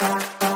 Hi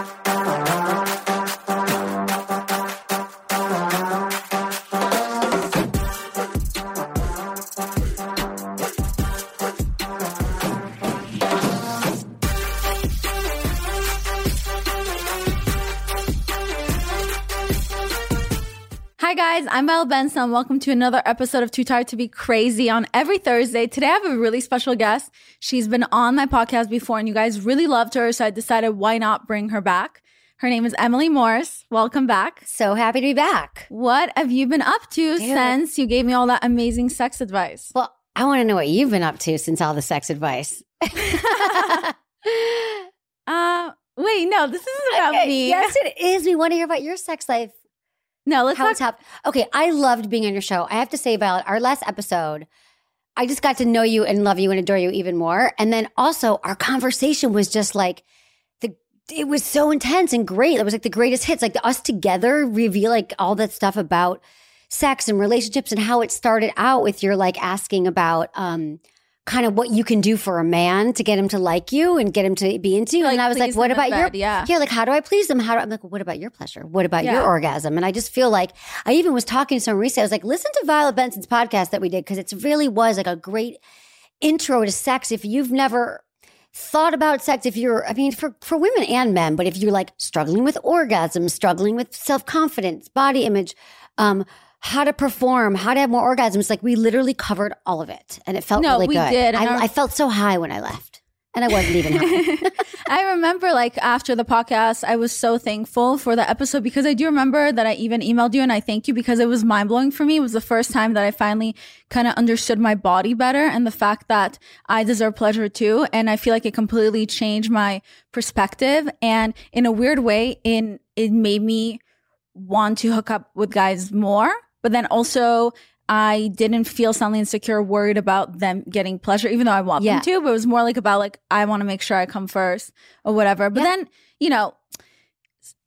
guys, I'm Violet Benson. Welcome to another episode of Too Tired to Be Crazy on every Thursday. Today I have a really special guest. She's been on my podcast before and you guys really loved her, so I decided why not bring her back. Her name is Emily Morse. Welcome back. So happy to be back. What have you been up to Dude. since you gave me all that amazing sex advice? Well, I want to know what you've been up to since all the sex advice. Uh wait, no, this isn't about Okay, me. Yes, it is. We want to hear about your sex life. No, let's How talk. Okay, I loved being on your show. I have to say about our last episode. I just got to know you and love you and adore you even more. And then also our conversation was just like the it was so intense and great. It was like the greatest hits. Like us together reveal like all that stuff about sex and relationships and how it started out with your like asking about um kind of what you can do for a man to get him to like you and get him to be into you. Like, and I was like, what about your bed, yeah. yeah, like how do I please them? How do I'm like, what about your pleasure? What about your orgasm? And I just feel like I even was talking to someone recently. I was like, listen to Violet Benson's podcast that we did because it really was like a great intro to sex. If you've never thought about sex, if you're, I mean, for for women and men, but if you're like struggling with orgasm, struggling with self confidence, body image, um, how to perform, how to have more orgasms, like we literally covered all of it, and it felt No, really we good. did, I, I felt so high when I left, and I wasn't even high. I remember like after the podcast, I was so thankful for the episode because I do remember that I even emailed you and I thank you because it was mind blowing for me. It was the first time that I finally kind of understood my body better and the fact that I deserve pleasure too. And I feel like it completely changed my perspective. And in a weird way, in it made me want to hook up with guys more. But then also I didn't feel suddenly insecure, worried about them getting pleasure, even though I want Yeah. them to. But it was more like about like I want to make sure I come first or whatever. But Yeah. then you know,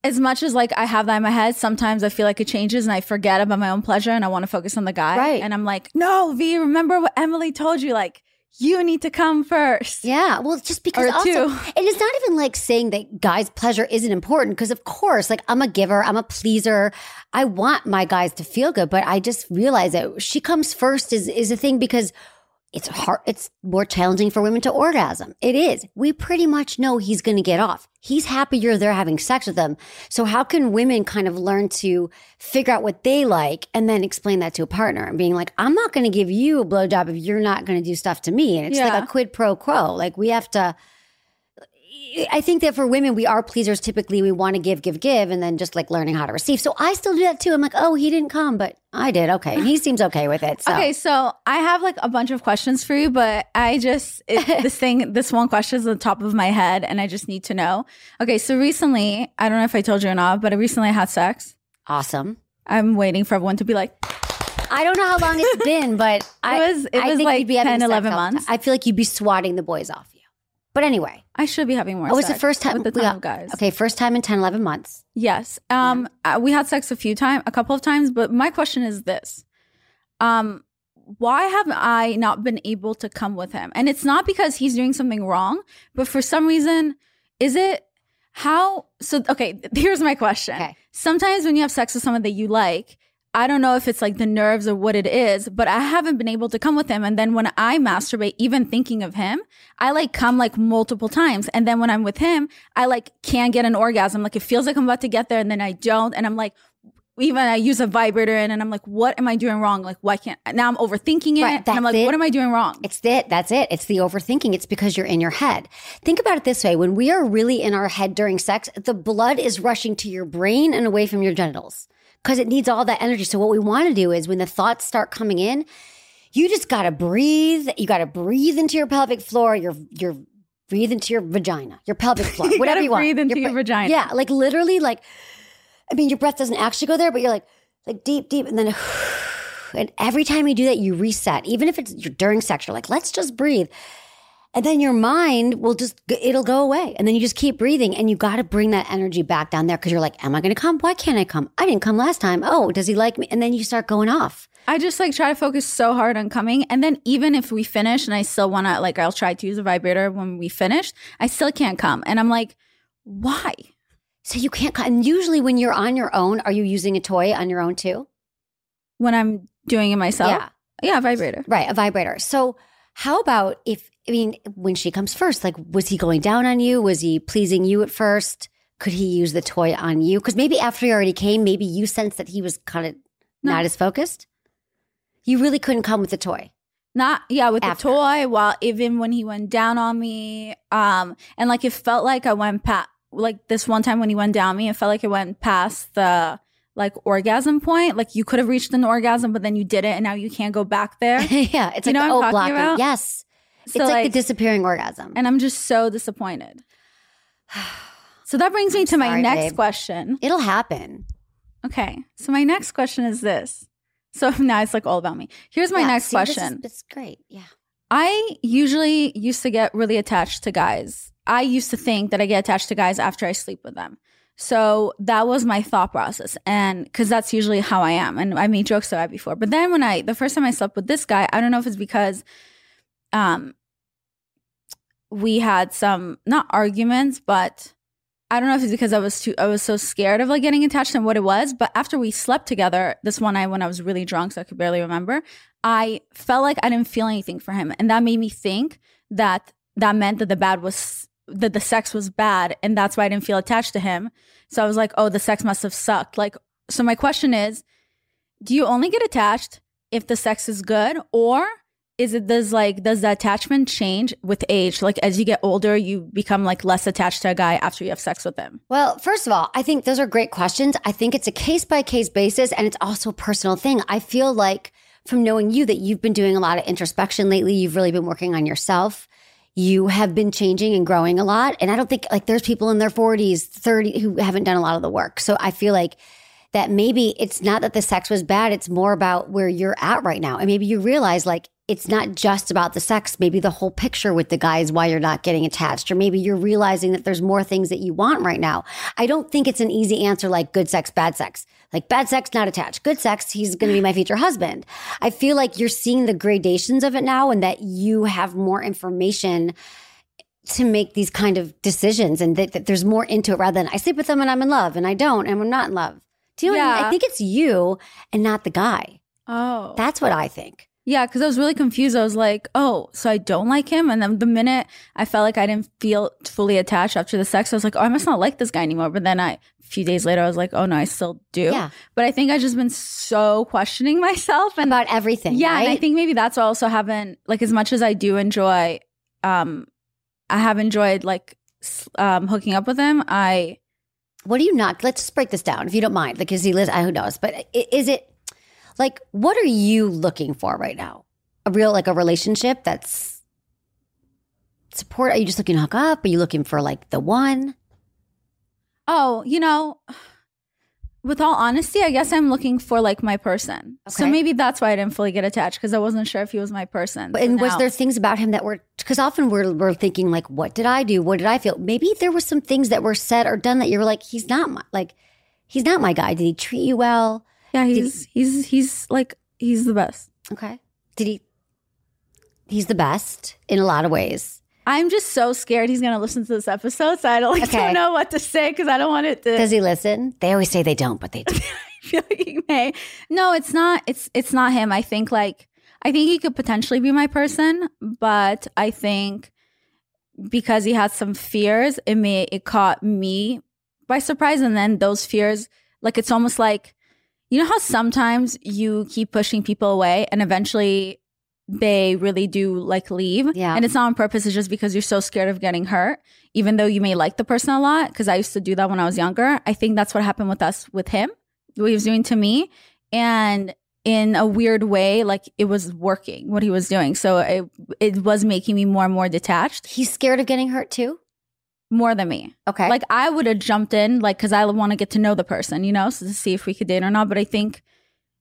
as much as like I have that in my head, sometimes I feel like it changes and I forget about my own pleasure and I want to focus on the guy. Right. And I'm like, no, V, remember what Emily told you? Like you need to come first. Yeah, well, just because Or also, two. and it's not even like saying that guys' pleasure isn't important. Because of course, like I'm a giver, I'm a pleaser. I want my guys to feel good, but I just realize that she comes first is is a thing because it's hard. It's more challenging for women to orgasm. It is. We pretty much know he's going to get off. He's happy you're there having sex with him. So how can women kind of learn to figure out what they like and then explain that to a partner and being like, I'm not going to give you a blowjob if you're not going to do stuff to me. And it's Yeah. like a quid pro quo. Like we have to. I think that for women, we are pleasers. Typically, we want to give, give, give, and then just like learning how to receive. So I still do that too. I'm like, oh, he didn't come, but I did. Okay, and he seems okay with it. So. Okay, so I have like a bunch of questions for you, but I just it, this thing, this one question is on the top of my head, and I just need to know. Okay, so recently, I don't know if I told you or not, but recently I had sex. Awesome. I'm waiting for everyone to be like, I don't know how long it's been, but I, was- it I was think like you'd be having 10, 11 all the time. months. I feel like you'd be swatting the boys off. But anyway, I should be having more. oh, it's the first time with the we guys. Okay, first time in 10, 11 months. Yes. Um, uh, we had sex a few times, a couple of times, but my question is this: Um, why have I not been able to come with him? And it's not because he's doing something wrong, but for some reason, is it how? So, okay, here's my question. Okay. Sometimes when you have sex with someone that you like, I don't know if it's like the nerves or what it is, but I haven't been able to come with him. And then when I masturbate, even thinking of him, I like come like multiple times. And then when I'm with him, I like can't get an orgasm. Like it feels like I'm about to get there and then I don't. And I'm like, even I use a vibrator in and I'm like, what am I doing wrong? Like, why can't now I'm overthinking it? Right, and I'm like, it. what am I doing wrong? It's it. That's it. It's the overthinking. It's because you're in your head. Think about it this way. When we are really in our head during sex, the blood is rushing to your brain and away from your genitals because it needs all that energy. So what we want to do is when the thoughts start coming in, you just got to breathe. You got to breathe into your pelvic floor. Your, your breathe into your vagina, your pelvic floor, You whatever you want. breathe into your bre- vagina. Yeah, like literally, like I mean, your breath doesn't actually go there, but you're like like deep, deep, and then. And every time you do that, you reset. Even if it's you're during sex, you're like, let's just breathe. And then your mind will just, it'll go away. And then you just keep breathing. And you got to bring that energy back down there because you're like, am I going to come? Why can't I come? I didn't come last time. Oh, does he like me? And then you start going off. I just like try to focus so hard on coming. And then even if we finish and I still want to, like, I'll try to use a vibrator when we finish, I still can't come. And I'm like, why? So you can't, and usually when you're on your own, are you using a toy on your own too? When I'm doing it myself? Yeah. Yeah, vibrator. Right, a vibrator. So how about if, I mean, when she comes first, like, was he going down on you? Was he pleasing you at first? Could he use the toy on you? Because maybe after he already came, maybe you sensed that he was kind of No. not as focused. You really couldn't come with the toy. Not yeah, with After. the toy. While even when he went down on me, um, and like it felt like I went past. Like this one time when he went down me, it felt like it went past the like orgasm point. Like you could have reached an orgasm, but then you did it, and now you can't go back there. yeah, it's You like know the what I'm oh talking blocking. about? Yes, So it's like, like, the disappearing orgasm. and I'm just so disappointed. So that brings me to my sorry, next babe. question. It'll happen. Okay, so my next question is this. So now it's like all about me. Here's my Yeah, next see, this is- question. It's great. Yeah. I usually used to get really attached to guys. I used to think that I get attached to guys after I sleep with them. So that was my thought process. And because that's usually how I am. And I made jokes about it before. But then when I, the first time I slept with this guy, I don't know if it's because um, we had some, not arguments, but I don't know if it's because I was too, I was so scared of like getting attached and what it was. But after we slept together, this one night when I was really drunk, so I could barely remember, I felt like I didn't feel anything for him. And that made me think that that meant that the bad was, that the sex was bad. And that's why I didn't feel attached to him. So I was like, oh, the sex must have sucked. Like, so my question is, do you only get attached if the sex is good or is it does like does the attachment change with age like as you get older you become like less attached to a guy after you have sex with him Well, first of all, I think those are great questions. I think it's a case by case basis and it's also a personal thing. I feel like from knowing you that you've been doing a lot of introspection lately, you've really been working on yourself. You have been changing and growing a lot. And I don't think like there's people in their 40s, 30 who haven't done a lot of the work. So I feel like that maybe it's not that the sex was bad, it's more about where you're at right now. And maybe you realize like it's not just about the sex. Maybe the whole picture with the guy is why you're not getting attached. Or maybe you're realizing that there's more things that you want right now. I don't think it's an easy answer like good sex, bad sex. Like bad sex, not attached. Good sex, he's going to be my future husband. I feel like you're seeing the gradations of it now and that you have more information to make these kind of decisions and that, that there's more into it rather than I sleep with them and I'm in love and I don't and I'm not in love. Do you know what I mean? I think it's you and not the guy. oh That's what I think. Yeah because i was really confused i was like oh so i don't like him and then the minute i felt like i didn't feel fully attached after the sex i was like oh i must not like this guy anymore but then i a few days later i was like oh no i still do Yeah. but i think I've just been so questioning myself and About everything. yeah and i think maybe that's why I also haven't like as much as i do enjoy um i have enjoyed like um hooking up with him i What do you not? Let's just break this down if you don't mind. Like, is he lives? Who knows? But is it like what are you looking for right now? A real like a relationship that's support? Are you just looking to hook up? Are you looking for like the one? oh you know with all honesty i guess i'm looking for like my person so maybe that's why i didn't fully get attached because i wasn't sure if he was my person But- So And was there things about him that were because often we're we're thinking like, what did I do? What did I feel? Maybe there were some things that were said or done that you were like, he's not my like, he's not my guy. Did he treat you well? Yeah he's he's he's like he's the best Okay. Did he? He's the best in a lot of ways. i'm just so scared he's gonna listen to this episode so i don't like Okay. don't know what to say because i don't want it to Does he listen? They always say they don't, but they do. I feel like he may. No, it's not. It's it's not him. I think like I think he could potentially be my person, but I think because he had some fears, it may it caught me by surprise, and then those fears, like it's almost like you know how sometimes you keep pushing people away, and eventually they really do like leave Yeah. and it's not on purpose it's just because you're so scared of getting hurt even though you may like the person a lot because i used to do that when i was younger i think that's what happened with us with him what he was doing to me and in a weird way, like it was working what he was doing. So it it was making me more and more detached, He's scared of getting hurt too. More than me. Okay. Like I would have jumped in, like because I want to get to know the person, you know, so to see if we could date or not. But I think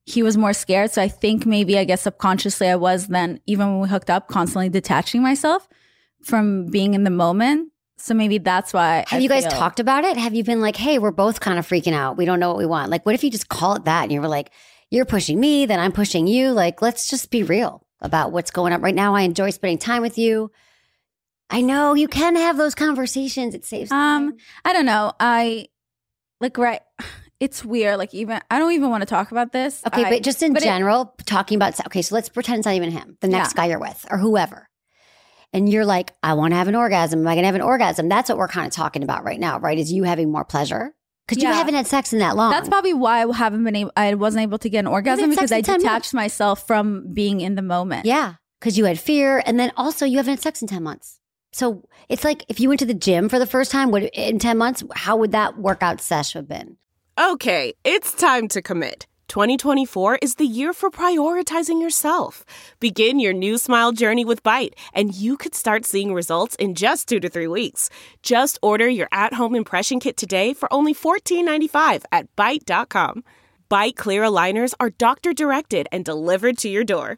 he was more scared. So I think maybe I guess subconsciously I was then even when we hooked up, constantly detaching myself from being in the moment. So maybe that's why. have I you guys feel- talked about it? Have you been like, hey, we're both kind of freaking out. We don't know what we want. Like, what if you just call it that and you were like, you're pushing me, then I'm pushing you. Like, let's just be real about what's going on right now. I enjoy spending time with you. I know you can have those conversations. It saves Um, time. I don't know. I like right. It's weird. Like even I don't even want to talk about this. Okay, I- but just in but it- general, talking about okay, so let's pretend it's not even him, the next Yeah. guy you're with, or whoever. And you're like, I want to have an orgasm. Am I gonna have an orgasm? That's what we're kind of talking about right now, right? Is you having more pleasure? Because you haven't had sex in that long. That's probably why I haven't been able. I wasn't able to get an orgasm because I in 10 detached myself from being in the moment. yeah, because you had fear, and then also you haven't had sex in ten months. So it's like if you went to the gym for the first time, would in ten months, how would that workout sesh have been? Okay, it's time to commit. 2024 is the year for prioritizing yourself. Begin your new smile journey with Byte, and you could start seeing results in just two to three weeks. Just order your at home impression kit today for only $14.95 at Byte.com. Byte Clear aligners are doctor directed and delivered to your door.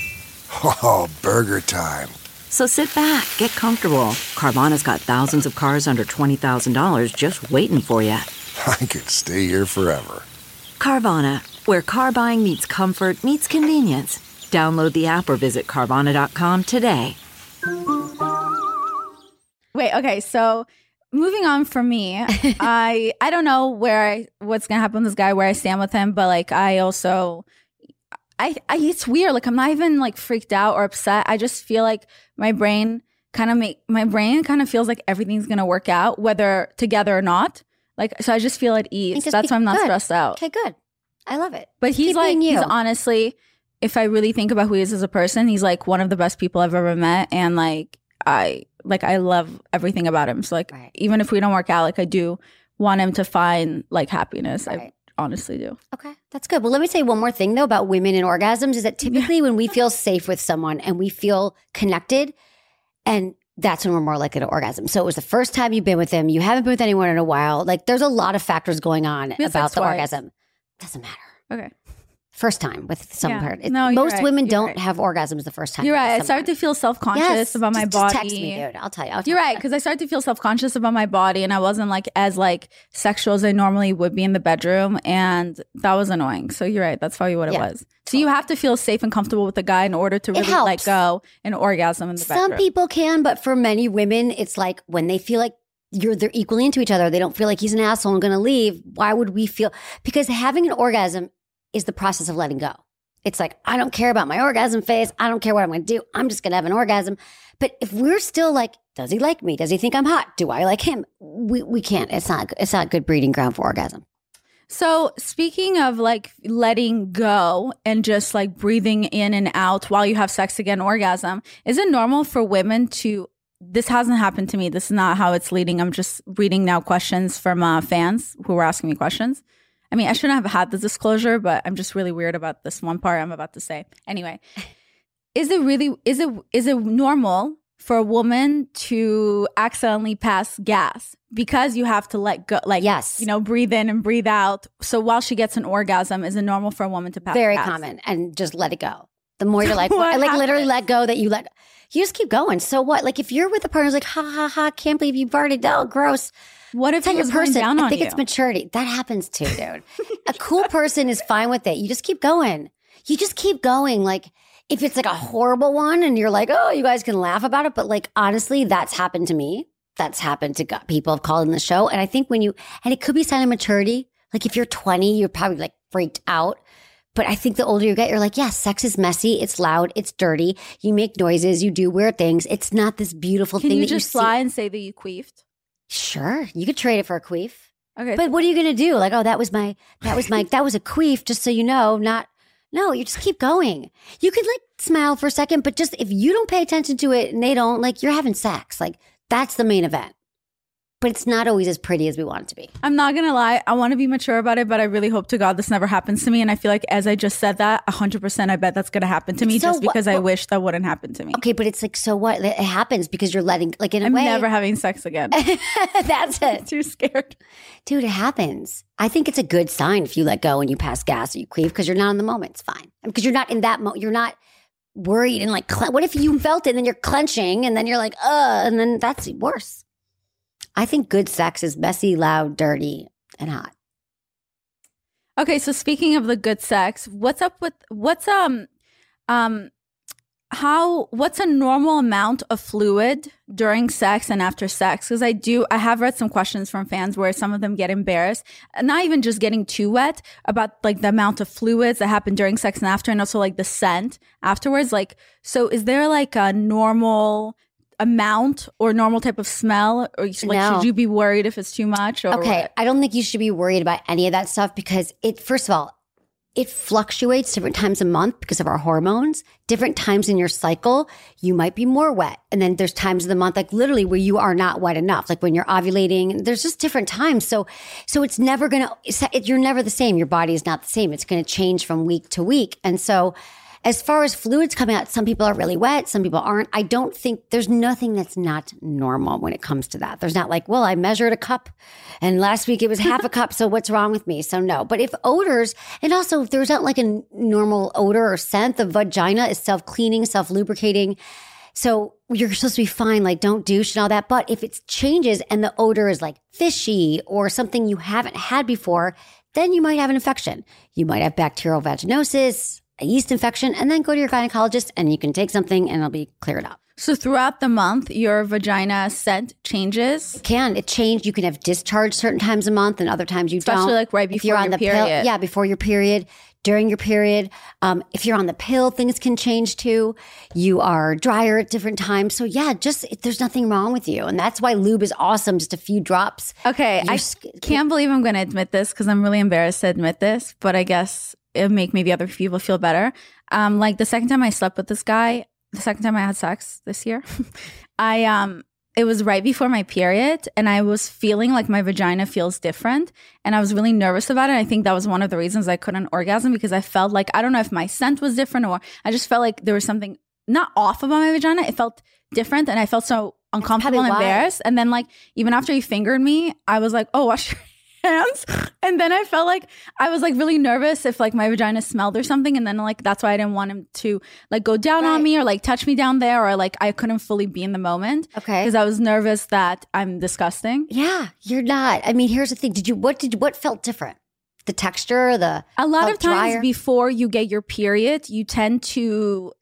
Oh, burger time. So sit back, get comfortable. Carvana's got thousands of cars under $20,000 just waiting for you. I could stay here forever. Carvana, where car buying meets comfort, meets convenience. Download the app or visit Carvana.com today. Wait. Okay. So moving on for me, I I don't know where I what's gonna happen with this guy, where I stand with him, but like I also. I, I it's weird like i'm not even like freaked out or upset i just feel like my brain kind of make my brain kind of feels like everything's gonna work out whether together or not like so i just feel at ease that's be why i'm not good. stressed out Okay, good. I love it. but Just he's like he's honestly if i really think about who he is as a person he's like one of the best people i've ever met and like i like i love everything about him so like Right. even if we don't work out like i do want him to find like happiness i Right. Honestly do Okay, that's good. Well, let me say one more thing though about women and orgasms is that typically when we feel safe with someone and we feel connected, and that's when we're more likely to orgasm. So it was the first time you've been with them, you haven't been with anyone in a while. Like there's a lot of factors going on about the why. orgasm. Doesn't matter. okay First time with some Yeah. part. It- No, most right. women You're don't right. have orgasms the first time. you're right i started to feel self-conscious Yes, about my just- body Just text me, dude. I'll tell you. I'll You're right, because I started to feel self conscious about my body, and I wasn't like as like sexual as I normally would be in the bedroom, and that was annoying. So you're right, that's probably what it Yeah. was. So you have to feel safe and comfortable with the guy in order to really let go and orgasm in the bedroom. Some people can, but for many women, it's like when they feel like you're they're equally into each other, they don't feel like he's an asshole and going to leave. Why would we feel? Because having an orgasm is the process of letting go. It's like I don't care about my orgasm phase. I don't care what I'm going to do. I'm just going to have an orgasm. But if we're still like, does he like me? Does he think I'm hot? Do I like him? We we can't. It's not. It's not good breeding ground for orgasm. So speaking of like letting go and just like breathing in and out while you have sex again, orgasm, is it normal for women to? This hasn't happened to me. This is not how it's leading. I'm just reading now questions from uh, fans who were asking me questions. I mean, I shouldn't have had the disclosure, but I'm just really weird about this one part I'm about to say. Anyway, is it really is it is it normal for a woman to accidentally pass gas because you have to let go like Yes. you know breathe in and breathe out so while she gets an orgasm is it normal for a woman to pass Very gas? common. And just let it go. The more you're like, like literally let go that you let, you just keep going. So what? Like if you're with a partner who's like, ha ha ha, can't believe you farted. Oh, gross. What if It's he your person. I think you it's maturity. That happens too, dude. a cool person is fine with it. You just keep going. You just keep going. Like if it's like a horrible one and you're like, oh, you guys can laugh about it. But like honestly, that's happened to me. That's happened to people have called in the show. And I think when you, and it could be sign of maturity. Like if you're 20, you're probably like freaked out. But I think the older you get, you're like, yes, sex is messy, it's loud, it's dirty. You make noises, you do weird things. It's not this beautiful Can thing you just you lie see. and say that you queefed? Sure, you could trade it for a queef. Okay. But what are you gonna do? Like, oh, that was my, that was my, that was a queef. Just so you know, not. No, you just keep going. You could like smile for a second, but just if you don't pay attention to it and they don't, like, you're having sex. Like, that's the main event. But it's not always as pretty as we want it to be. I'm not gonna lie. I want to be mature about it, but I really hope to God this never happens to me. And I feel like as I just said that, 100, percent I bet that's gonna happen to me, So just what- because I wish that wouldn't happen to me. Okay, but it's like, so what? It happens because you're letting, like, in a I'm way, never having sex again. that's it. Too scared. Dude, it happens. I think it's a good sign if you let go and you pass gas or you queef because you're not in the moment. It's fine. Because you're not in that moment. You're not worried and like, what if you felt it and then you're clenching and then you're like, uh, and then that's worse. I think good sex is messy, loud, dirty, and hot. Okay, so speaking of the good sex, what's up with what's um um how what's a normal amount of fluid during sex and after sex because i do i have read some questions from fans where some of them get embarrassed not even just getting too wet about like the amount of fluids that happen during sex and after and also like the scent afterwards like so is there like a normal amount or normal type of smell or like No. should you be worried if it's too much or Okay, what? I don't think you should be worried about any of that stuff because it, first of all, it fluctuates different times a month because of our hormones. Different times in your cycle, you might be more wet. And then there's times of the month, like literally where you are not wet enough, like when you're ovulating. There's just different times. So, so it's never going to, you're never the same. Your body is not the same. It's going to change from week to week. And so, as far as fluids coming out, some people are really wet, some people aren't. I don't think there's nothing that's not normal when it comes to that. There's not like, well, I measured a cup and last week it was half a cup. So what's wrong with me? So no. But if odors, and also if there's not like a normal odor or scent, the vagina is self cleaning, self lubricating. So you're supposed to be fine, like don't douche and all that. But if it changes and the odor is like fishy or something you haven't had before, then you might have an infection. You might have bacterial vaginosis, a yeast infection, and then go to your gynecologist and you can take something and it'll be cleared up. so throughout the month your vagina scent changes It Can it change? You can have discharge certain times a month and other times you Especially, don't. like, right If before you're on your the pill- period. yeah, before your period, during your period. Um, if you're on the pill, things can change too. You are drier at different times. So yeah, just there's nothing wrong with you, and that's why lube is awesome. Just a few drops. Okay, I can't believe I'm going to admit this because I'm really embarrassed to admit this, but I guess it'll make maybe other people feel better. Um, like the second time I slept with this guy, the second time I had sex this year, I um, it was right before my period, and I was feeling like my vagina feels different, and I was really nervous about it. I think that was one of the reasons I couldn't orgasm because I felt like I don't know if my scent was different or I just felt like there was something not off about my vagina. It felt different, and I felt so uncomfortable and embarrassed. And then like even after he fingered me, I was like, oh, wash your hands. And then I felt like I was like really nervous if like my vagina smelled or something. And then like that's why I didn't want him to like go down on me or like touch me down there or like I couldn't fully be in the moment. Okay. Because I was nervous that I'm disgusting. Yeah, you're not. I mean, here's the thing. Did you what did what felt different? The texture, the A lot of times drier? before you get your period, you tend to.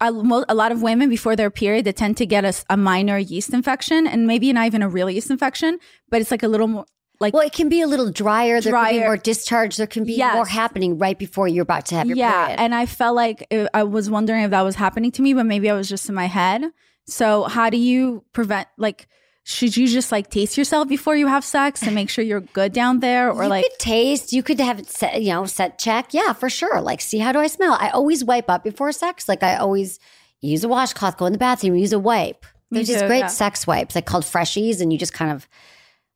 A, a lot of women before their period, they tend to get a minor yeast infection and maybe not even a real yeast infection, but it's like a little more like Well, it can be a little drier. There can be Drier. more discharge. There can be Yes. more happening right before you're about to have your yeah period. and i felt like it, i was wondering if that was happening to me but maybe i was just in my head so how do you prevent like should you just like taste yourself before you have sex and make sure you're good down there or you like could taste. You could have it set, you know, set check. Yeah, for sure. Like, see how do I smell? I always wipe up before sex. Like, I always use a washcloth, go in the bathroom, use a wipe. There's these great yeah. sex wipes, like called Freshies, and you just kind of,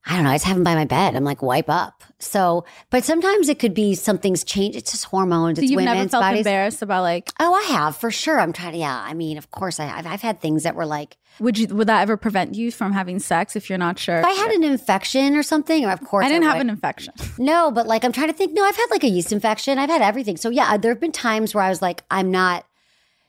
I don't know, I just have them by my bed. I'm like, wipe up. So, but sometimes it could be something's changed. It's just hormones. so It's you've never felt bodies. embarrassed about like Oh, I have for sure. I'm trying to. Yeah, I mean, of course, I, I've, I've had things that were like, would you would that ever prevent you from having sex if you're not sure if I had an infection or something, or of course, i didn't have an infection No, but like I'm trying to think. No, I've had like a yeast infection. I've had everything. So yeah, there have been times where I was like, I'm not,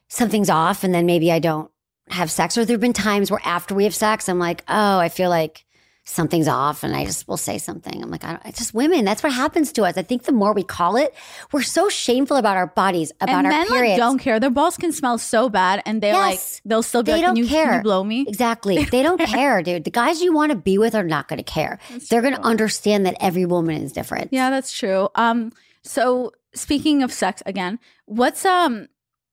something's off, and then maybe I don't have sex. Or there have been times where after we have sex, I'm like, oh, I feel like something's off, and I just will say something. I'm like, I don't, it's just women. That's what happens to us. I think the more we call it, we're so shameful about our bodies, about and our men like don't care their balls can smell so bad and they're like they'll still be They like can don't you, can care. you blow me Exactly. They don't care, dude. The guys you want to be with are not going to care. They're going to understand that every woman is different. Yeah, that's true. Um, so speaking of sex again, what's um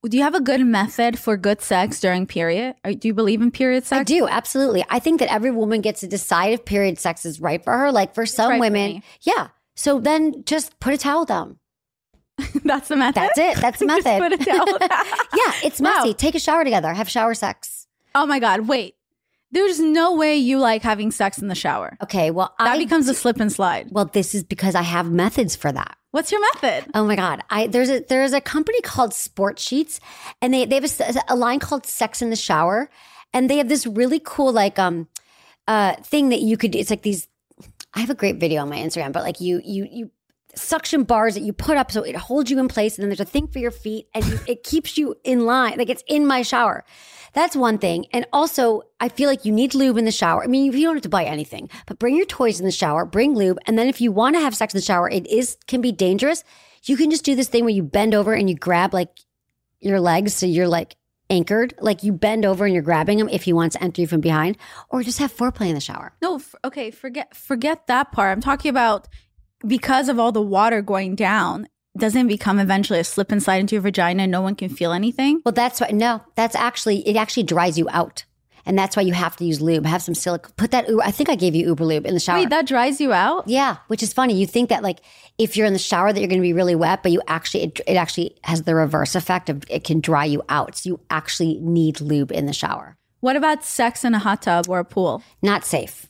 do you have a good method for good sex during period? Do you believe in period sex? I do, absolutely. I think that every woman gets to decide if period sex is right for her. Like for some right women, me. yeah. So then just put a towel down. That's the method. That's it. That's the method. put it down. Yeah, it's Wow. Take a shower together. Have shower sex. oh my god, wait. There's no way you like having sex in the shower. Okay, well, That I becomes a slip and slide. well. This is because I have methods for that. What's your method? Oh my god! I there's a there's a company called Sport Sheets, and they they have a line called Sex in the Shower, and they have this really cool like um uh thing that you could. It's like these. I have a great video on my Instagram, but like you you you suction bars that you put up so it holds you in place, and then there's a thing for your feet, and it keeps you in line. Like it's in my shower. That's one thing. And also, I feel like you need lube in the shower. I mean, you don't have to buy anything, but bring your toys in the shower, bring lube. And then if you want to have sex in the shower, it is can be dangerous. You can just do this thing where you bend over and you grab like your legs so you're like anchored. Like you bend over and you're grabbing them if he wants to enter you from behind, or just have foreplay in the shower. No, f- okay, forget forget that part. I'm talking about because of all the water going down, doesn't become eventually a slip and slide into your vagina and no one can feel anything? Well, that's why, no, that's actually, it actually dries you out. And that's why you have to use lube. Have some silicone. Put that, I think I gave you Uber lube in the shower. Wait, that dries you out? Yeah, which is funny. You think that like if you're in the shower that you're going to be really wet, but you actually it, it actually has the reverse effect of it can dry you out. So you actually need lube in the shower. What about sex in a hot tub or a pool? Not safe.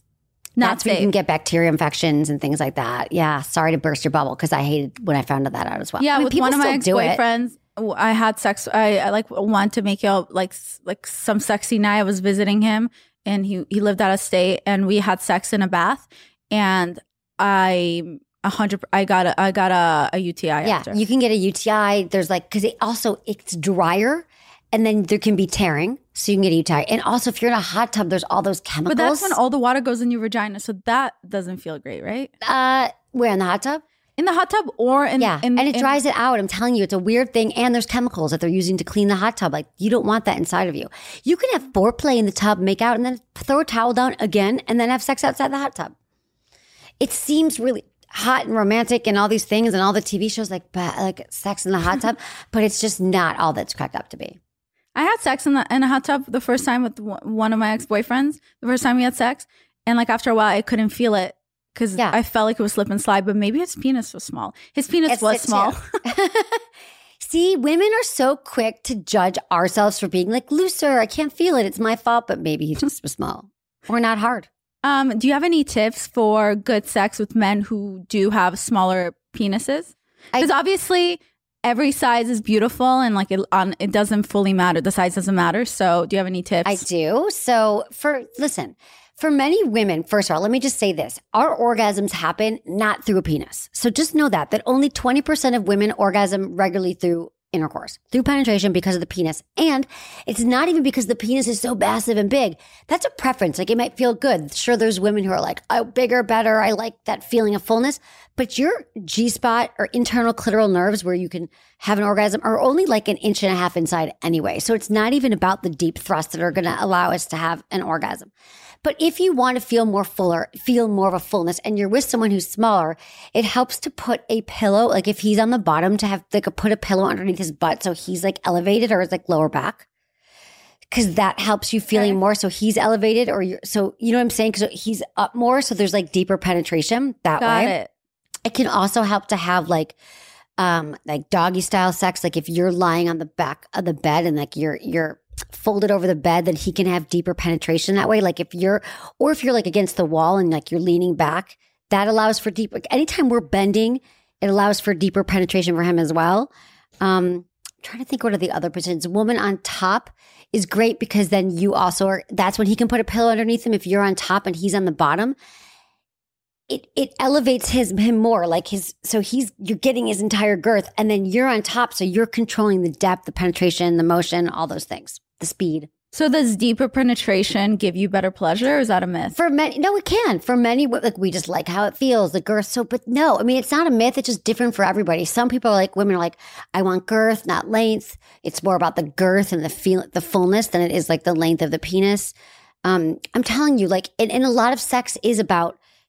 Not That's where you can get bacteria infections and things like that. Yeah, sorry to burst your bubble because I hated when I found that out as well. Yeah, I mean, with people one of my ex still do it. boyfriends, I had sex. I, I like wanted to make it like like some sexy night. I was visiting him, and he he lived out of state, and we had sex in a bath, and I a hundred. I got a I got a, a UTI. Yeah, after. you can get a UTI. There's like because it also it's drier, and then there can be tearing, so you can get a UTI. And also, if you're in a hot tub, there's all those chemicals. but that's when all the water goes in your vagina, so that doesn't feel great, right? uh, we're in the hot tub. In the hot tub or in Yeah, in, and it in- dries it out. I'm telling you, it's a weird thing. And there's chemicals that they're using to clean the hot tub. Like you don't want that inside of you. You can have foreplay in the tub, make out, and then throw a towel down again, and then have sex outside the hot tub. It seems really hot and romantic, and all these things, and all the TV shows like like sex in the hot tub, but it's just not all that's cracked up to be. I had sex in the in a hot tub the first time with one of my ex boyfriends. The first time we had sex, and like after a while, I couldn't feel it because Yeah. I felt like it was slip and slide. But maybe his penis was small. His penis It's was small. See, women are so quick to judge ourselves for being like looser. I can't feel it. It's my fault, but maybe he just was small or not hard. um, do you have any tips for good sex with men who do have smaller penises? Because obviously. Every size is beautiful, and like it, on, it doesn't fully matter. The size doesn't matter. So, do you have any tips? I do. So for listen, for many women, first of all, let me just say this. Our orgasms happen not through a penis. So just know that that only 20% of women orgasm regularly through intercourse, through penetration because of the penis. And it's not even because the penis is so massive and big. That's a preference. Like it might feel good. Sure, there's women who are like, oh, bigger, better. I like that feeling of fullness. But your G spot or internal clitoral nerves where you can have an orgasm are only like an inch and a half inside anyway. So it's not even about the deep thrusts that are going to allow us to have an orgasm. But if you want to feel more fuller, feel more of a fullness, and you're with someone who's smaller, it helps to put a pillow, like if he's on the bottom, to have like a, put a pillow underneath his butt so he's like elevated or his like lower back. Cause that helps you feeling Okay. more. So he's elevated or you're, so you know what I'm saying? Cause he's up more. So there's like deeper penetration that Got way. it. It can also help to have like um like doggy style sex. Like if you're lying on the back of the bed and like you're you're folded over the bed, then he can have deeper penetration that way. Like if you're or if you're like against the wall and like you're leaning back, that allows for deeper anytime we're bending, it allows for deeper penetration for him as well. Um trying to think what are the other positions. Woman on top is great because then you also are that's when he can put a pillow underneath him if you're on top and he's on the bottom it it elevates his him more like his so he's you're getting his entire girth and then you're on top so you're controlling the depth the penetration the motion all those things the speed So, does deeper penetration give you better pleasure? Or is that a myth? for many no it can for many like we just like how it feels the girth so but no i mean it's not a myth it's just different for everybody some people are like women are like i want girth not length it's more about the girth and the feel the fullness than it is like the length of the penis um i'm telling you like and, and a lot of sex is about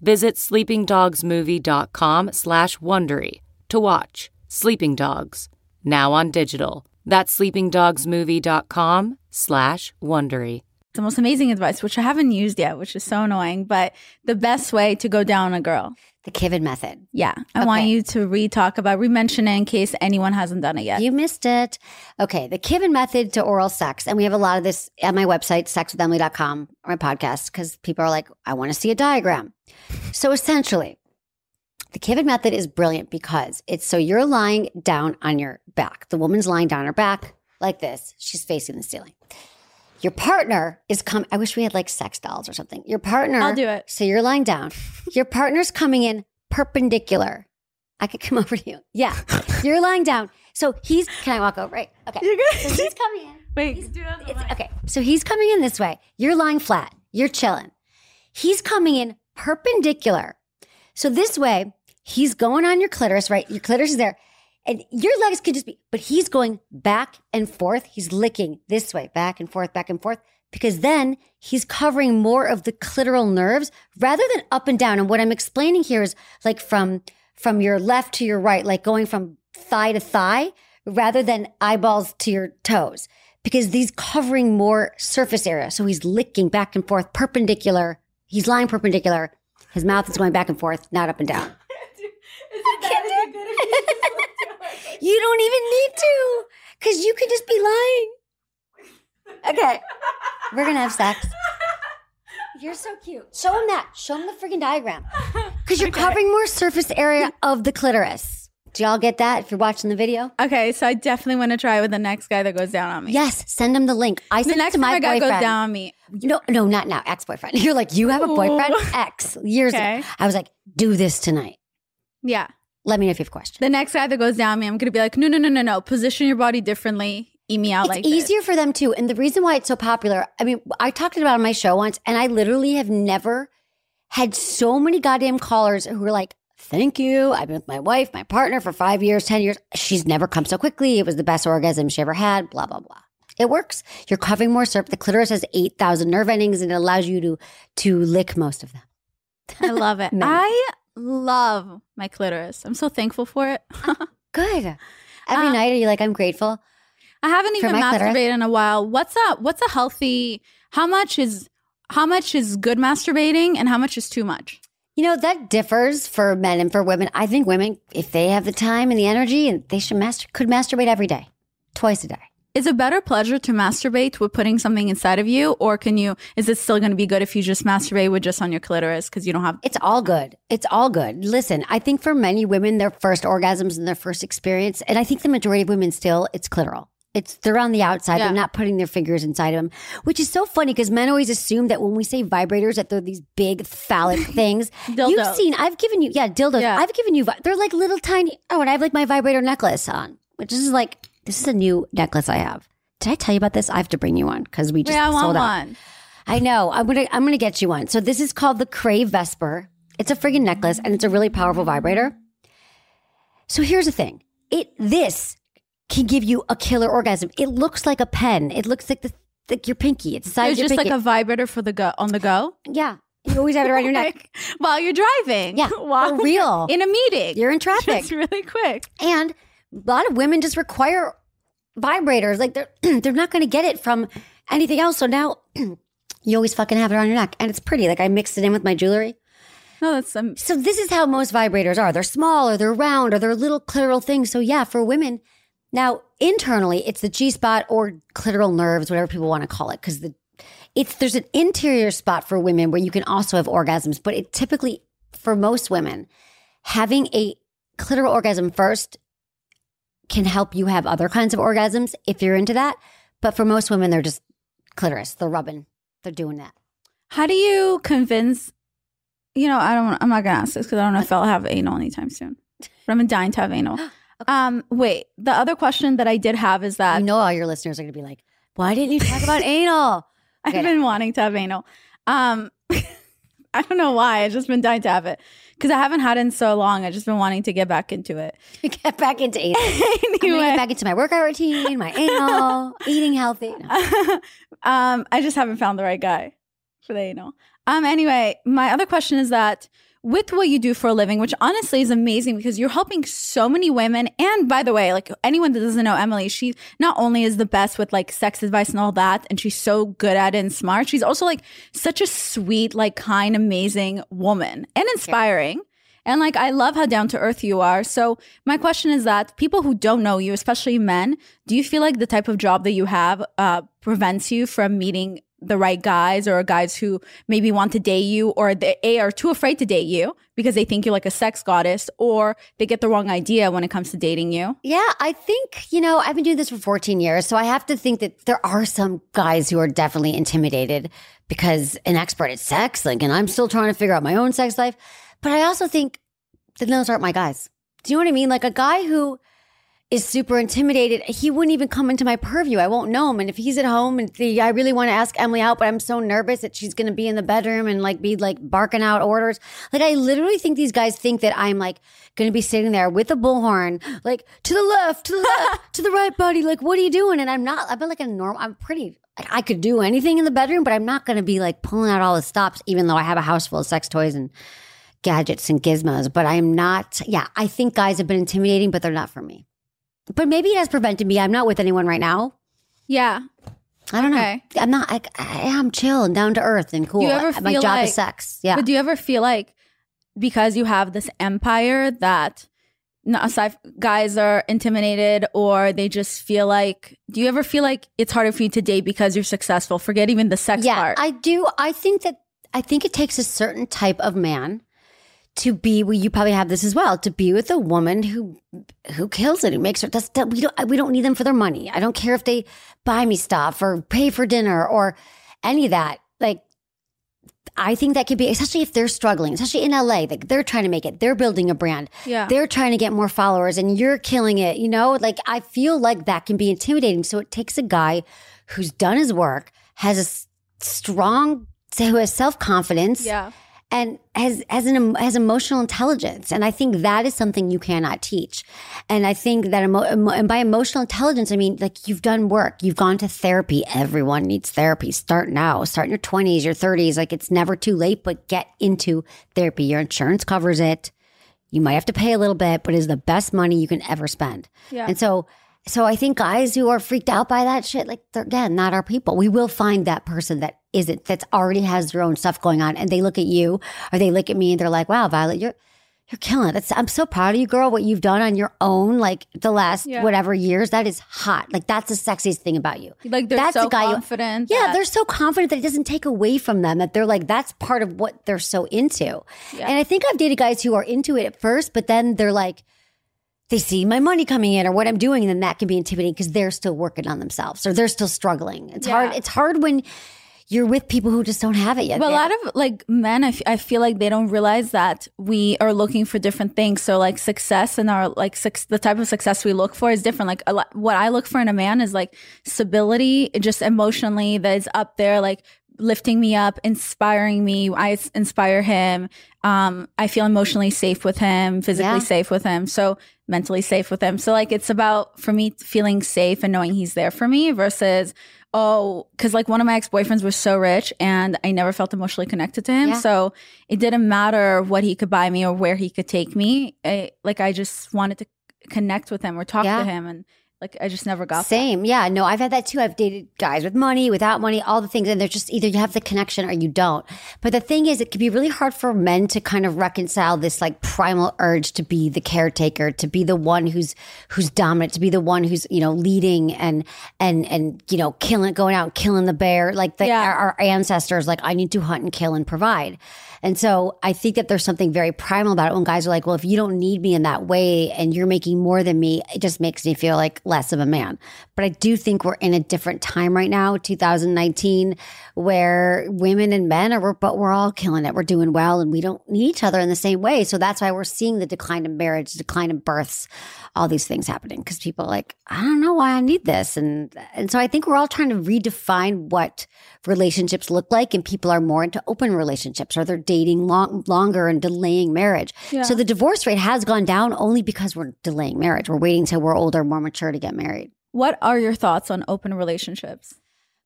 Visit sleepingdogsmovie.com slash Wondery to watch Sleeping Dogs, now on digital. That's sleepingdogsmovie.com slash Wondery. The most amazing advice, which I haven't used yet, which is so annoying, but the best way to go down a girl. The Kivin method. Yeah. I want you to re talk about, re mention it in case anyone hasn't done it yet. You missed it. Okay, the Kivin method to oral sex. And we have a lot of this at my website, sexwithemily.com, or my podcast, because people are like, I want to see a diagram. So essentially, the Kivin method is brilliant because it's so you're lying down on your back. The woman's lying down on her back like this. She's facing the ceiling. Your partner is coming. I wish we had like sex dolls or something. Your partner. I'll do it. So you're lying down. Your partner's coming in perpendicular. I could come over to you. Yeah. You're lying down. So he's, can I walk over? Right. Okay. You're good. So he's coming in. Wait, He's, do it on the It's, mic. okay. So he's coming in this way. You're lying flat. You're chilling. He's coming in perpendicular. So this way, he's going on your clitoris, right? Your clitoris is there. And your legs could just be, but he's going back and forth. He's licking this way, back and forth, back and forth, because then he's covering more of the clitoral nerves rather than up and down. And what I'm explaining here is like from, from your left to your right, like going from thigh to thigh rather than eyeballs to your toes because he's covering more surface area. So he's licking back and forth perpendicular. He's lying perpendicular. His mouth is going back and forth, not up and down. You don't even need to because you could just be lying. Okay. We're to have sex. You're so cute. Show him that. Show him the freaking diagram. Because you're covering more surface area of the clitoris. Do y'all get that if you're watching the video? Okay, so I definitely want to try with the next guy that goes down on me. Yes, send him the link. I The sent it next to my a guy boyfriend. goes down on me. No, no, not now. Ex boyfriend. You're like, you have a boyfriend? Ooh. Ex. Years Okay. ago. I was like, do this tonight. Yeah. Let me know if you have questions. The next guy that goes down me, I'm gonna be like, no, no, no, no, no. Position your body differently. Eat me out It's like this. easier for them too. And the reason why it's so popular, I mean, I talked about it on my show once, and I literally have never had so many goddamn callers who were like, Thank you. I've been with my wife, my partner for five years, 10 years. She's never come so quickly. It was the best orgasm she ever had, blah, blah, blah. It works. You're covering more surface. The clitoris has 8,000 nerve endings and it allows you to, to lick most of them. I love it. I love my clitoris. I'm so thankful for it. Good. Every Uh, night, are you like, I'm grateful? I haven't even my clitoris? masturbated in a while. What's a what's a healthy? How much is how much is good masturbating and how much is too much? You know, that differs for men and for women. I think women, if they have the time and the energy, and they should master could masturbate every day, twice a day. Is it better pleasure to masturbate with putting something inside of you, or can you? Is it still going to be good if you just masturbate with just on your clitoris because you don't have? It's all good. It's all good. Listen, I think for many women, their first orgasms and their first experience, and I think the majority of women still, it's clitoral. It's they're on the outside. Yeah. They're not putting their fingers inside of them, which is so funny because men always assume that when we say vibrators, that they're these big phallic things. You've seen. I've given you, yeah, dildos. Yeah. I've given you. They're like little tiny. Oh, and I have like my vibrator necklace on, which is like this is a new necklace I have. Did I tell you about this? I have to bring you one because we just Yeah, I want sold out. one. I know. I'm gonna I'm gonna get you one. So this is called the Crave Vesper. It's a friggin' necklace and it's a really powerful vibrator. So here's the thing. It this can give you a killer orgasm. It looks like a pen. It looks like the like your pinky. It's the size It's just like a vibrator for the go on the go. yeah. You always have it around your neck. While you're driving. Yeah, while for real. in a meeting. You're in traffic. It's really quick. And a lot of women just require vibrators. Like they're they're not going to get it from anything else. So now you always fucking have it around your neck, and it's pretty. Like I mixed it in with my jewelry. No, that's um, So this is how most vibrators are. They're small or they're round or they're little clitoral things. So yeah, for women, Now, internally, it's the G spot or clitoral nerves, whatever people want to call it, because the it's there's an interior spot for women where you can also have orgasms, but it typically for most women, having a clitoral orgasm first can help you have other kinds of orgasms if you're into that. But for most women, they're just clitoris, they're rubbing, they're doing that. How do you convince? You know, I don't. I'm not gonna ask this because I don't know if I'll have anal anytime soon. But I'm dying to have anal. Um, wait. The other question that I did have is that I know all your listeners are to be like, "Why didn't you talk about anal?" I've been wanting to have anal. Um, I don't know why. I've just been dying to have it because I haven't had it in so long. I've just been wanting to get back into it. get back into anal. Anyway, get back into my workout routine, my anal, eating healthy. No. um, I just haven't found the right guy for the anal. Um, anyway, my other question is that with what you do for a living, which honestly is amazing because you're helping so many women. And by the way, like anyone that doesn't know Emily, she not only is the best with like sex advice and all that, and she's so good at it and smart, she's also like such a sweet, like kind, amazing woman and inspiring. And like, I love how down to earth you are. So, my question is that people who don't know you, especially men, do you feel like the type of job that you have uh, prevents you from meeting the right guys or guys who maybe want to date you or they A, are too afraid to date you because they think you're like a sex goddess or they get the wrong idea when it comes to dating you? Yeah, I think, you know, I've been doing this for 14 years. So I have to think that there are some guys who are definitely intimidated because an expert at sex, like, and I'm still trying to figure out my own sex life. But I also think that those aren't my guys. Do you know what I mean? Like a guy who is super intimidated, he wouldn't even come into my purview. I won't know him. And if he's at home and the, I really want to ask Emily out, but I'm so nervous that she's going to be in the bedroom and like be like barking out orders. Like I literally think these guys think that I'm like going to be sitting there with a bullhorn, like to the left, to the left, to the right, buddy. Like, what are you doing? And I'm not, I've been like a normal, I'm pretty, like, I could do anything in the bedroom, but I'm not going to be like pulling out all the stops, even though I have a house full of sex toys and gadgets and gizmos. But I'm not, yeah, I think guys have been intimidating, but they're not for me. But maybe it has prevented me. I'm not with anyone right now. Yeah. I don't Okay. know. I'm not, I, I am chill and down to earth and cool. Do you ever My job like- is sex. Yeah. But do you ever feel like because you have this empire that not aside guys are intimidated or they just feel like do you ever feel like it's harder for you to date because you're successful? Forget even the sex yeah, part. I do. I think that I think it takes a certain type of man to be. Well, you probably have this as well. To be with a woman who who kills it, who makes her. That's, that we don't we don't need them for their money. I don't care if they buy me stuff or pay for dinner or any of that. Like. I think that could be, especially if they're struggling, especially in LA, like they're trying to make it, they're building a brand, Yeah. they're trying to get more followers, and you're killing it. You know, like I feel like that can be intimidating. So it takes a guy who's done his work, has a strong, who has self confidence, yeah. And has has an has emotional intelligence. And i think that is something you cannot teach. And i think that emo- emo- and by emotional intelligence i mean like you've done work. You've gone to therapy. Everyone needs therapy. Start now. Start in your 20s your 30s like it's never too late but get into therapy. Your insurance covers it. You might have to pay a little bit but it's the best money you can ever spend. Yeah. and so so I think guys who are freaked out by that shit, like they're again not our people. We will find that person that isn't, that's already has their own stuff going on, and they look at you or they look at me and they're like, "Wow, Violet, you're you're killing it. That's, I'm so proud of you, girl. What you've done on your own, like the last Yeah. whatever years, that is hot. Like that's the sexiest thing about you. Like they're That's so the guy you- Yeah, that- they're so confident that it doesn't take away from them. That they're like that's part of what they're so into. And I think I've dated guys who are into it at first, but then they're like they see my money coming in or what I'm doing, and then that can be intimidating because they're still working on themselves or they're still struggling. It's hard. It's hard when you're with people who just don't have it yet. But a lot of like men, I, f- I feel like they don't realize that we are looking for different things. So like success and our like suc the type of success we look for is different. Like a lot, what I look for in a man is like stability, just emotionally that is up there, like lifting me up, inspiring me. I inspire him. Um, I feel emotionally safe with him, physically Yeah. safe with him. So mentally safe with him. So like it's about for me feeling safe and knowing he's there for me versus oh because like one of my ex-boyfriends was so rich and I never felt emotionally connected to him. Yeah. So it didn't matter what he could buy me or where he could take me. I, like I just wanted to connect with him or talk Yeah. to him and Like I just never got that. Same. Yeah. No, I've had that too. I've dated guys with money, without money, all the things. And they're just either you have the connection or you don't. But the thing is, it can be really hard for men to kind of reconcile this like primal urge to be the caretaker, to be the one who's, who's dominant, to be the one who's, you know, leading and, and, and, you know, killing, going out and killing the bear. Like the, Yeah. our, our ancestors, like, I need to hunt and kill and provide. And so I think that there's something very primal about it when guys are like, well, if you don't need me in that way and you're making more than me, it just makes me feel like less of a man. But I do think we're in a different time right now, 2019, where women and men are, but we're all killing it. We're doing well and we don't need each other in the same way. So that's why we're seeing the decline in marriage, decline in births, all these things happening because people are like, I don't know why I need this. And, and so I think we're all trying to redefine what relationships look like and people are more into open relationships or they're dating long, longer and delaying marriage. Yeah. So the divorce rate has gone down only because we're delaying marriage. We're waiting till we're older, more mature to get married. What are your thoughts on open relationships?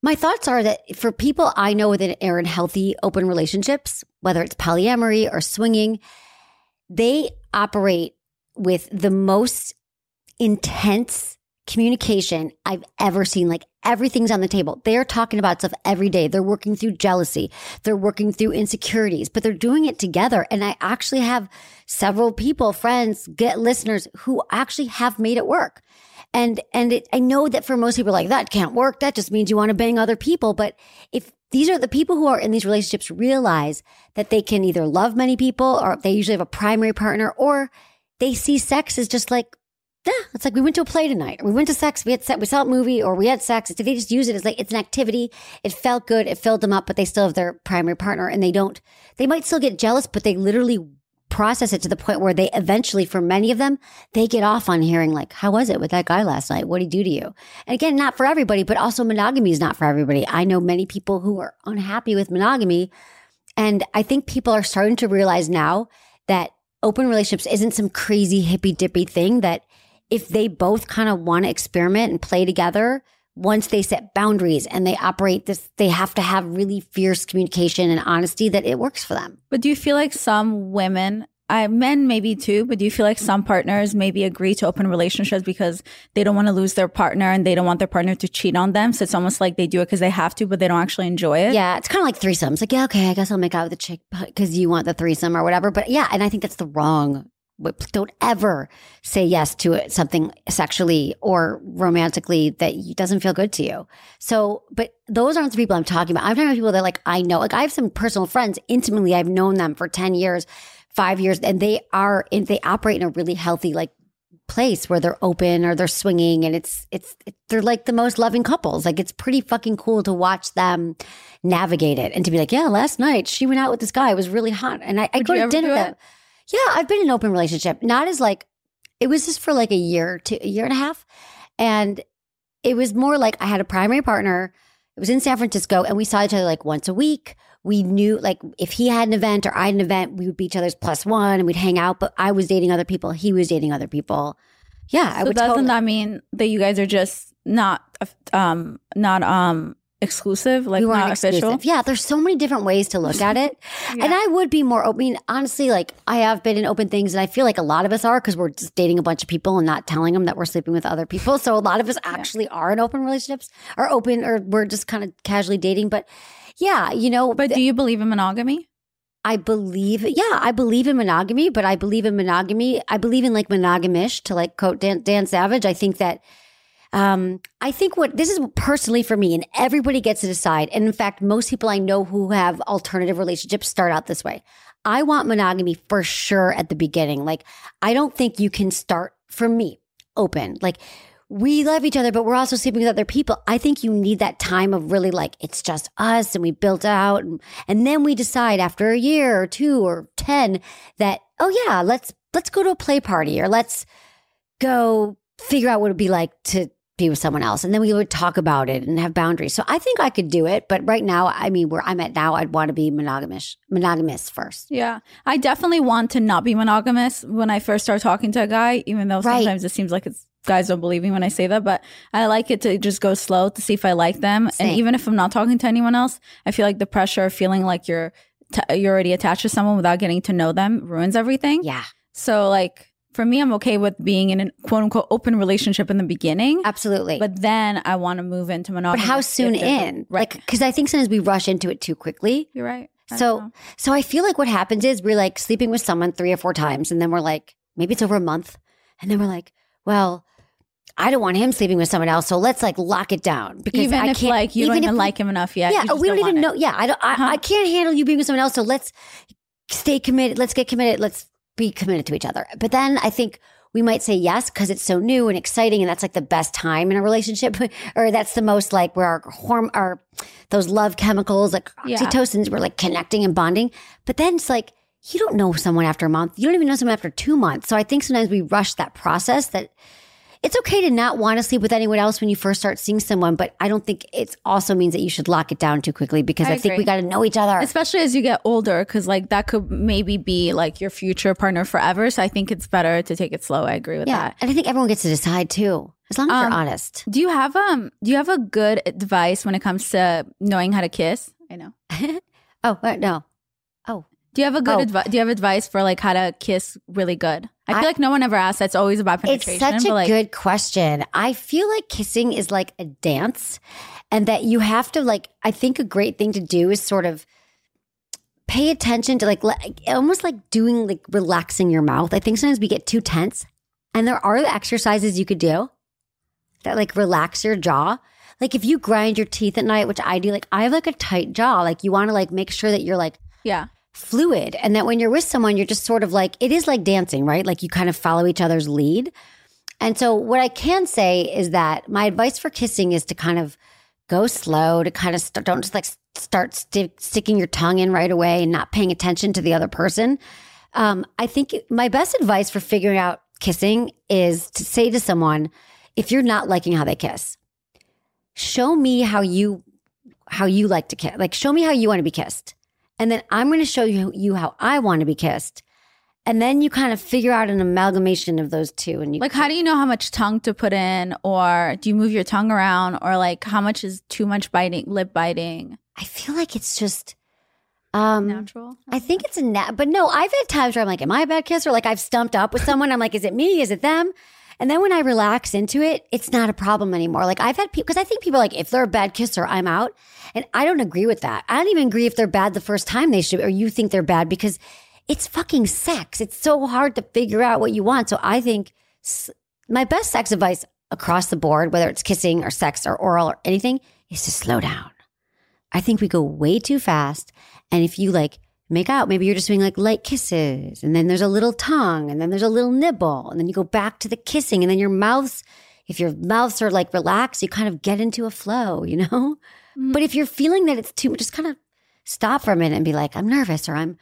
My thoughts are that for people I know that are in healthy open relationships, whether it's polyamory or swinging, they operate with the most intense communication I've ever seen. Like everything's on the table. They're talking about stuff every day. They're working through jealousy. They're working through insecurities, but they're doing it together. And I actually have several people, friends, get listeners who actually have made it work. And, and it, I know that for most people, like that can't work. That just means you want to bang other people. But if these are the people who are in these relationships realize that they can either love many people or they usually have a primary partner or they see sex as just like, yeah, it's like we went to a play tonight. We went to sex. We had sex. We saw a movie or we had sex. It's, they just use it as like, it's an activity. It felt good. It filled them up, but they still have their primary partner and they don't, they might still get jealous, but they literally process it to the point where they eventually, for many of them, they get off on hearing like, how was it with that guy last night? What did he do to you? And again, not for everybody, but also monogamy is not for everybody. I know many people who are unhappy with monogamy. And I think people are starting to realize now that open relationships isn't some crazy hippy dippy thing that if they both kind of want to experiment and play together, once they set boundaries and they operate this, they have to have really fierce communication and honesty that it works for them. But do you feel like some women, I men maybe too, but do you feel like some partners maybe agree to open relationships because they don't want to lose their partner and they don't want their partner to cheat on them? So it's almost like they do it because they have to, but they don't actually enjoy it. Yeah, it's kind of like threesomes. Like, yeah, okay, I guess I'll make out with the chick because you want the threesome or whatever. But yeah, and I think that's the wrong. Don't ever say yes to something sexually or romantically that doesn't feel good to you. So, but those aren't the people I'm talking about. I'm talking about people that like I know. Like I have some personal friends intimately. I've known them for ten years, five years, and they are in. They operate in a really healthy like place where they're open or they're swinging and it's it's it, they're like the most loving couples like it's pretty fucking cool to watch them navigate it and to be like yeah last night she went out with this guy it was really hot and i, I go to dinner them yeah i've been in an open relationship not as like it was just for like a year to a year and a half and it was more like i had a primary partner it was in san francisco and we saw each other like once a week. We knew like if he had an event or i had an event we would be each other's plus one and we'd hang out but i was dating other people he was dating other people. Yeah i would doesn't totally- that mean that you guys are just not, um, not, um, exclusive, like we not official? exclusive. Yeah, there's so many different ways to look at it. And I would be more open. I mean, honestly, like I have been in open things, and I feel like a lot of us are because we're just dating a bunch of people and not telling them that we're sleeping with other people. So a lot of us actually are in open relationships, or open, or we're just kind of casually dating. But yeah, you know, But do you believe in monogamy? I believe, yeah, I believe in monogamy, but I believe in monogamy. I believe in like monogamish to like quote Dan, Dan Savage. I think that, um, I think what this is personally for me, and everybody gets to decide. And in fact, most people I know who have alternative relationships start out this way. I want monogamy for sure at the beginning. Like, I don't think you can start for me open. Like, we love each other, but we're also sleeping with other people. I think you need that time of really like, it's just us and we built out. And, and then we decide after a year or two or 10 that, oh yeah, let's, let's go to a play party or let's go figure out what it'd be like to be with someone else. And then we would talk about it and have boundaries. So I think I could do it. But right now, I mean, where I'm at now, I'd want to be monogamish, monogamous first. Yeah. I definitely want to not be monogamous when I first start talking to a guy, even though Right. sometimes it seems like it's guys don't believe me when I say that, but I like it to just go slow to see if I like them. Same. And even if I'm not talking to anyone else, I feel like the pressure of feeling like you're t- you're already attached to someone without getting to know them ruins everything. Yeah. So like for me, I'm okay with being in a quote unquote open relationship in the beginning. Absolutely. But then I want to move into monogamy. But how soon if there's a- in? Right. Like, because I think sometimes we rush into it too quickly. You're right. I So, so I feel like what happens is we're like sleeping with someone three or four times, and then we're like, maybe it's over a month, and then we're like, well, I don't want him sleeping with someone else, so let's like lock it down because even I if can't. like you don't even even if- like him enough yet. yeah, oh, just we don't, even want know. it. Yeah, I don't. I, Huh. I can't handle you being with someone else, so let's stay committed. Let's get committed. Let's be committed to each other. But then I think we might say yes because it's so new and exciting, and that's like the best time in a relationship, or that's the most like where our horm our those love chemicals like Yeah. oxytocins, we're like connecting and bonding. But then it's like you don't know someone after a month. You don't even know someone after two months. So I think sometimes we rush that process that it's okay to not want to sleep with anyone else when you first start seeing someone, but I don't think it also means that you should lock it down too quickly because I, I think we got to know each other. especially as you get older because like that could maybe be like your future partner forever so i think it's better to take it slow. I agree with yeah, that. and I think everyone gets to decide too, as long as Um, you're honest. do you have um do you have a good advice when it comes to knowing how to kiss? I know. Oh no, do you have a good Oh. advice do you have advice for like how to kiss really good i feel I- like no one ever asks that's always about penetration. it's such a like good question. I feel like kissing is like a dance, and that you have to like. I think a great thing to do is sort of pay attention to like, like almost like doing like relaxing your mouth. I think sometimes we get too tense, and there are exercises you could do that like relax your jaw. Like if you grind your teeth at night, which I do, like I have like a tight jaw. Like you want to like make sure that you're like yeah fluid and that when you're with someone you're just sort of like it is like dancing right? Like you kind of follow each other's lead. And so what i can say is that my advice for kissing is to kind of go slow to kind of st- don't just like start sti- sticking your tongue in right away and not paying attention to the other person. Um, i think my best advice for figuring out kissing is to say to someone if you're not liking how they kiss show me how you how you like to kiss like show me how you want to be kissed and then I'm going to show you, you how I want to be kissed. And then you kind of figure out an amalgamation of those two. And you like how do you know how much tongue to put in or do you move your tongue around or like how much is too much biting lip biting I feel like it's just, um, natural I think it's a nat, but no, I've had times where I'm like, am I a bad kisser? Like I've stumped up with someone. I'm like, is it me? Is it them? And then when I relax into it, it's not a problem anymore. Like I've had people, because I think people are like, if they're a bad kisser, I'm out. And I don't agree with that. I don't even agree if they're bad the first time they should, or you think they're bad because it's fucking sex. It's so hard to figure out what you want. So I think my best sex advice across the board, whether it's kissing or sex or oral or anything, is to slow down. I think we go way too fast. And if you like make out, maybe you're just doing like light kisses, and then there's a little tongue, and then there's a little nibble, and then you go back to the kissing, and then your mouths, if your mouths are like relaxed, you kind of get into a flow, you know? Mhm. But if you're feeling that it's too, just kind of stop for a minute and be like, I'm nervous, or I'm,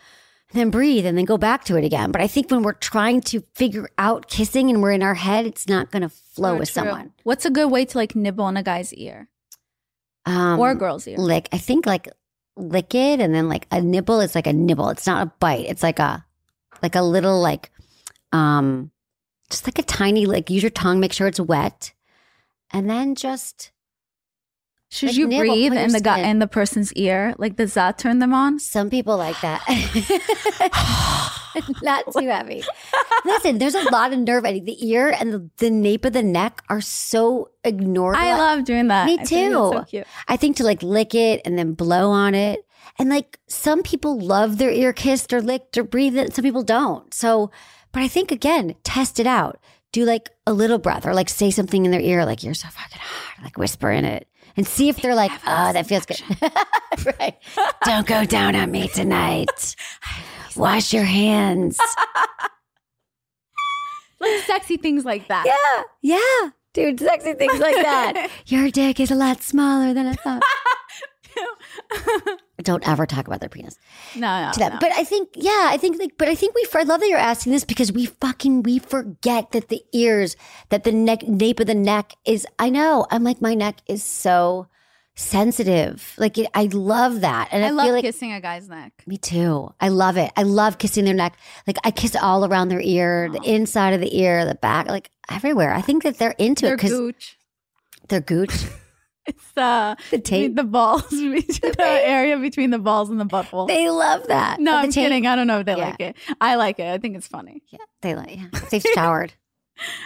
then breathe, and then go back to it again. But I think when we're trying to figure out kissing and we're in our head, it's not going to flow Oh, with true. someone. what's a good way to like nibble on a guy's ear Um, or a girl's ear Like, I think like lick it and then like a nibble is like a nibble. It's not a bite. It's like a like a little like um just like a tiny like use your tongue, make sure it's wet. And then just should like you nibble, breathe in the guy in the person's ear like does that turn them on some people like that. not too heavy. Listen, there's a lot of nerve. Think The ear and the, the nape of the neck are so ignored. i love doing that Me I think so too. I think to like lick it and then blow on it. And like some people love their ear kissed or licked or breathed it. Some people don't. So, but I think again, test it out. Do like a little breath or like say something in their ear, like you're so fucking hot, like whisper in it and see if they're like, oh, that feels good. right. Don't go down on me tonight. Wash your hands. like sexy things like that yeah. Yeah. Dude, sexy things like that. Your dick is a lot smaller than I thought. Don't ever talk about their penis. no no, to that. no. But I think, yeah, I think like, but I think we, I love that you're asking this because we fucking, we forget that the ears, that the neck, nape of the neck is, I know, I'm like, my neck is so sensitive. Like, it, I love that. And I, i love feel like, kissing a guy's neck me too. I love it. I love kissing their neck. Like, I kiss all around their ear, the inside of the ear, the back, like everywhere. I think that they're into it. They're it because gooch they're gooch. It's uh, The tape? the balls, the, area between the balls and the butthole. They love that. no, Oh, I'm tape? kidding. I don't know if they Yeah. like it. I like it. I think it's funny. Yeah, they like. Yeah. They've showered.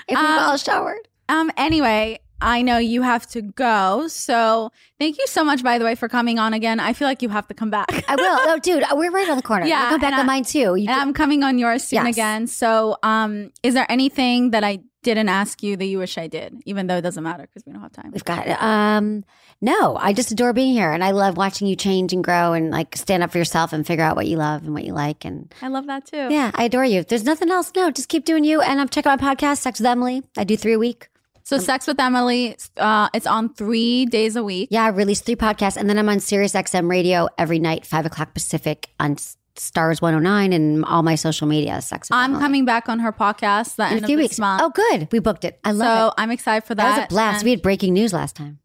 If we've Um, all showered. Um. Anyway, I know you have to go, so thank you so much, by the way, for coming on again. I feel like you have to come back. I will. Oh, dude, we're right on the corner. Yeah, I'll come back on I- mine too. You and I'm coming on yours soon Yes. again. So, um, is there anything that I didn't ask you that you wish I did, even though it doesn't matter because we don't have time? We've got um no, I just adore being here and I love watching you change and grow and like stand up for yourself and figure out what you love and what you like and I love that too. yeah, I adore you. If there's nothing else, no, just keep doing you and I'm checking my podcast, Sex with Emily. I do three a week. So, Sex with Emily, uh, it's on three days a week. Yeah, I release three podcasts and then I'm on Sirius XM radio every night, five o'clock Pacific on Stars 109 and all my social media. Sex I'm Emily. coming back on her podcast the in a few weeks. month. Oh, good. We booked it. I love it so it. I'm excited for that. That was a blast. And- we had breaking news last time.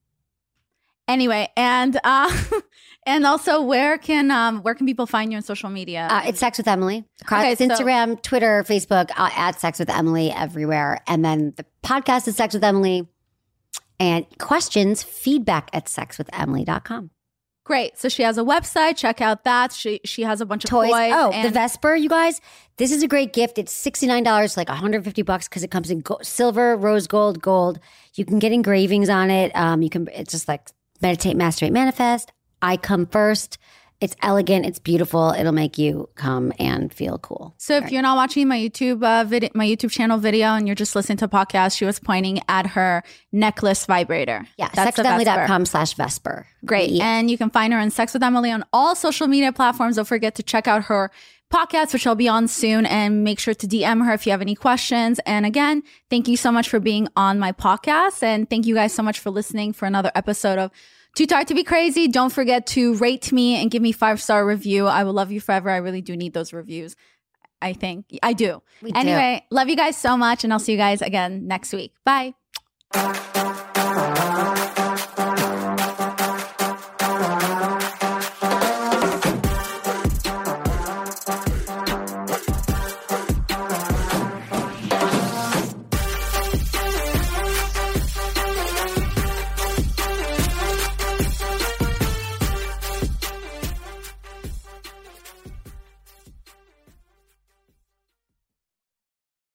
anyway, and uh, and also, where can um, where can people find you on social media? Uh, it's Sex with Emily. Across Okay, so- Instagram, Twitter, Facebook, uh, at Sex with Emily everywhere. And then the podcast is Sex with Emily. And questions, feedback at sexwithemily.com. Great. So she has a website. Check out that. She she has a bunch of Toys. toys. oh, the Vesper, you guys. This is a great gift. It's $69, like 150 bucks because it comes in go- silver, rose gold, gold. You can get engravings on it. Um, you can, it's just like meditate, masturbate, manifest. I come first. It's elegant. It's beautiful. It'll make you come and feel cool. So if you're not watching my YouTube uh, video, my YouTube channel video, and you're just listening to a podcast, she was pointing at her necklace vibrator. Yeah, That's the Vesper. sexwithemily.com slash Vesper. Great. Yeah. And you can find her on Sex with Emily on all social media platforms. Don't forget to check out her podcast, which I'll be on soon. And make sure to DM her if you have any questions. And again, thank you so much for being on my podcast. And thank you guys so much for listening for another episode of Too Tired to Be Crazy. Don't forget to rate me and give me five star review. I will love you forever. I really do need those reviews. I think I do. We do. anyway, love you guys so much. And I'll see you guys again next week. Bye.